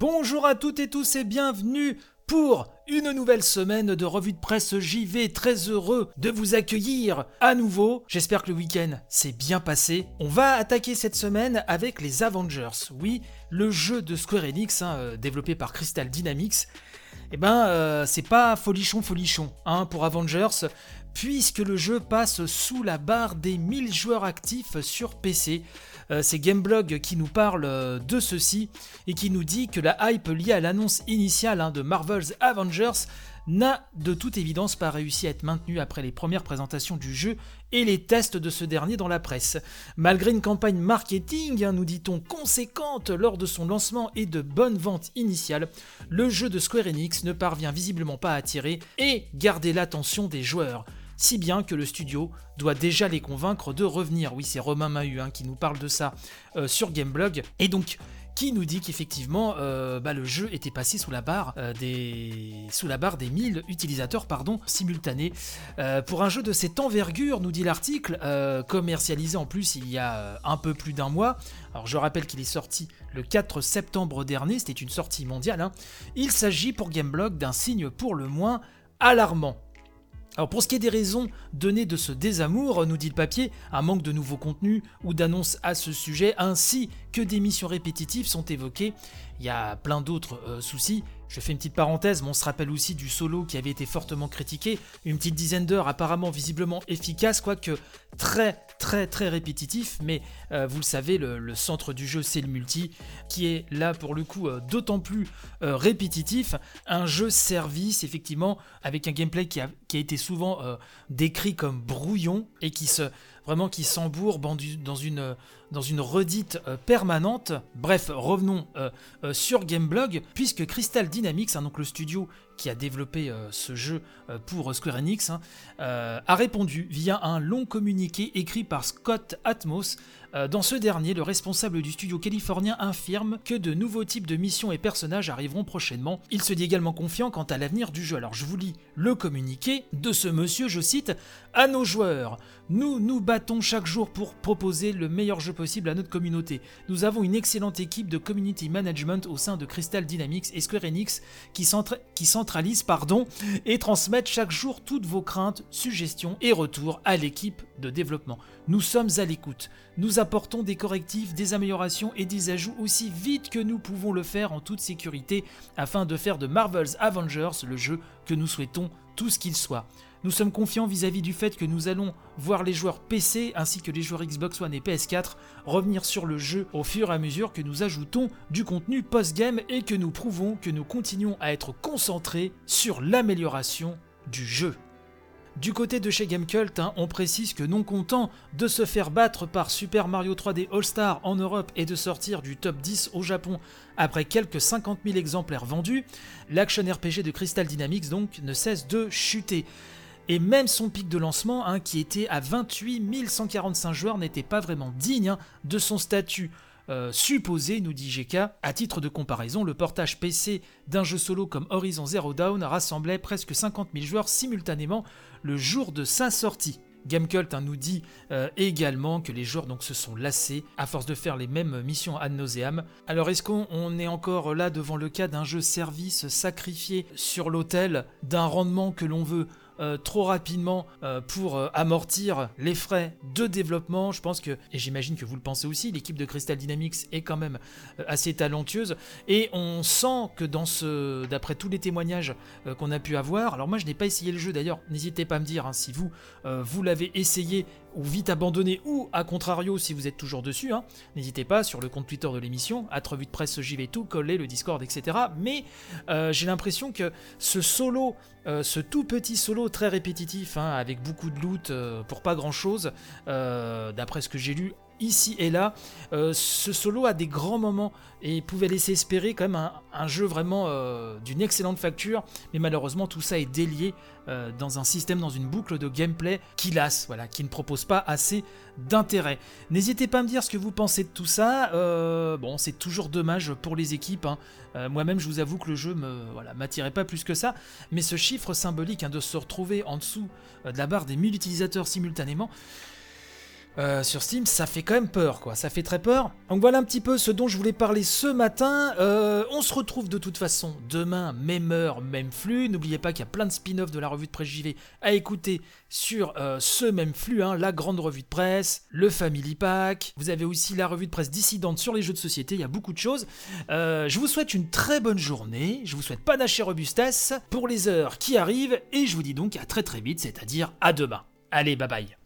Bonjour à toutes et tous et bienvenue pour une nouvelle semaine de revue de presse JV. Très heureux de vous accueillir à nouveau. J'espère que le week-end s'est bien passé. On va attaquer cette semaine avec les Avengers. Oui, le jeu de Square Enix, hein, euh, développé par Crystal Dynamics. Eh ben, euh, c'est pas folichon folichon hein, pour Avengers, puisque le jeu passe sous la barre des 1000 joueurs actifs sur PC. Euh, c'est Gameblog qui nous parle euh, de ceci et qui nous dit que la hype liée à l'annonce initiale hein, de Marvel's Avengers n'a de toute évidence pas réussi à être maintenue après les premières présentations du jeu et les tests de ce dernier dans la presse. Malgré une campagne marketing, hein, nous dit-on, conséquente lors de son lancement et de bonnes ventes initiales, le jeu de Square Enix ne parvient visiblement pas à attirer et garder l'attention des joueurs si bien que le studio doit déjà les convaincre de revenir. Oui, c'est Romain Mahut hein, qui nous parle de ça euh, sur Gameblog. Et donc, qui nous dit qu'effectivement euh, bah, le jeu était passé sous la barre euh, des sous la barre des 1000 utilisateurs simultanés. Pour un jeu de cette envergure nous dit l'article commercialisé en plus il y a un peu plus d'un mois. Alors je rappelle qu'il est sorti le 4 septembre dernier c'était une sortie mondiale hein. il s'agit pour Gameblog d'un signe pour le moins alarmant alors pour ce qui est des raisons données de ce désamour, nous dit le papier, un manque de nouveaux contenus ou d'annonces à ce sujet, ainsi que des missions répétitives sont évoquées. Il y a plein d'autres euh, soucis, je fais une petite parenthèse, mais on se rappelle aussi du solo qui avait été fortement critiqué, une petite dizaine d'heures apparemment visiblement efficace, quoique très très très répétitif, mais euh, vous le savez, le, centre du jeu c'est le multi, qui est là pour le coup euh, d'autant plus répétitif, un jeu service effectivement avec un gameplay qui a, qui a été souvent décrit comme brouillon et qui se vraiment qui s'embourbe dans une, dans une redite euh, permanente. Bref, revenons euh, euh, sur Gameblog, puisque Crystal Dynamics, hein, donc le studio qui a développé ce jeu pour Square Enix, hein, a répondu via un long communiqué écrit par Scott Atmos. dans ce dernier, le responsable du studio californien infirme que de nouveaux types de missions et personnages arriveront prochainement. Il se dit également confiant quant à l'avenir du jeu. Alors je vous lis le communiqué de ce monsieur, je cite, à nos joueurs. Nous nous battons chaque jour pour proposer le meilleur jeu possible à notre communauté. Nous avons une excellente équipe de community management au sein de Crystal Dynamics et Square Enix qui, centralise pardon, et transmettent chaque jour toutes vos craintes, suggestions et retours à l'équipe de développement. Nous sommes à l'écoute. Nous apportons des correctifs, des améliorations et des ajouts aussi vite que nous pouvons le faire en toute sécurité afin de faire de Marvel's Avengers le jeu que nous souhaitons tous qu'il soit. Nous sommes confiants vis-à-vis du fait que nous allons voir les joueurs PC ainsi que les joueurs Xbox One et PS4 revenir sur le jeu au fur et à mesure que nous ajoutons du contenu post-game et que nous prouvons que nous continuons à être concentrés sur l'amélioration du jeu. Du côté de chez Gamecult, hein, on précise que non content de se faire battre par Super Mario 3D All-Star en Europe et de sortir du top 10 au Japon après quelques 50 000 exemplaires vendus, l'action RPG de Crystal Dynamics donc ne cesse de chuter. Et même son pic de lancement, hein, qui était à 28 145 joueurs, n'était pas vraiment digne hein, de son statut. Euh, supposé, nous dit GK. À titre de comparaison, le portage PC d'un jeu solo comme Horizon Zero Dawn rassemblait presque 50 000 joueurs simultanément le jour de sa sortie. Gamecult hein, nous dit euh, également que les joueurs donc, se sont lassés à force de faire les mêmes missions ad nauseam. Alors est-ce qu'on est encore là devant le cas d'un jeu service sacrifié sur l'autel d'un rendement que l'on veut euh, trop rapidement euh, pour euh, amortir les frais de développement. Je pense que, et j'imagine que vous le pensez aussi, l'équipe de Crystal Dynamics est quand même assez talentueuse. Et on sent que dans ce, d'après tous les témoignages qu'on a pu avoir, alors moi je n'ai pas essayé le jeu d'ailleurs, n'hésitez pas à me dire hein, si vous, vous l'avez essayé ou vite abandonné, ou à contrario si vous êtes toujours dessus, hein, n'hésitez pas sur le compte Twitter de l'émission, à de presse JV tout, coller le Discord, etc. Mais j'ai l'impression que ce solo, ce tout petit solo très répétitif, hein, avec beaucoup de loot euh, pour pas grand chose, d'après ce que j'ai lu, ici et là. Euh, ce solo a des grands moments et pouvait laisser espérer quand même un, jeu vraiment euh, d'une excellente facture, mais malheureusement tout ça est délié euh, dans un système, dans une boucle de gameplay qui lasse, voilà, qui ne propose pas assez d'intérêt. N'hésitez pas à me dire ce que vous pensez de tout ça. bon, c'est toujours dommage pour les équipes. Hein. Moi-même, je vous avoue que le jeu me voilà, m'attirait pas plus que ça, mais ce chiffre symbolique hein, de se retrouver en dessous de la barre des 1000 utilisateurs simultanément. Euh, sur Steam, ça fait quand même peur, quoi. Ça fait très peur. Donc voilà un petit peu ce dont je voulais parler ce matin. Euh, on se retrouve de toute façon demain, même heure, même flux. N'oubliez pas qu'il y a plein de spin-offs de la revue de presse JV à écouter sur euh, ce même flux, hein, la grande revue de presse, le Family Pack. Vous avez aussi la revue de presse dissidente sur les jeux de société. Il y a beaucoup de choses. je vous souhaite une très bonne journée. Je vous souhaite pas et robustesse pour les heures qui arrivent. Et je vous dis donc à très très vite, c'est-à-dire à demain. Allez, bye bye.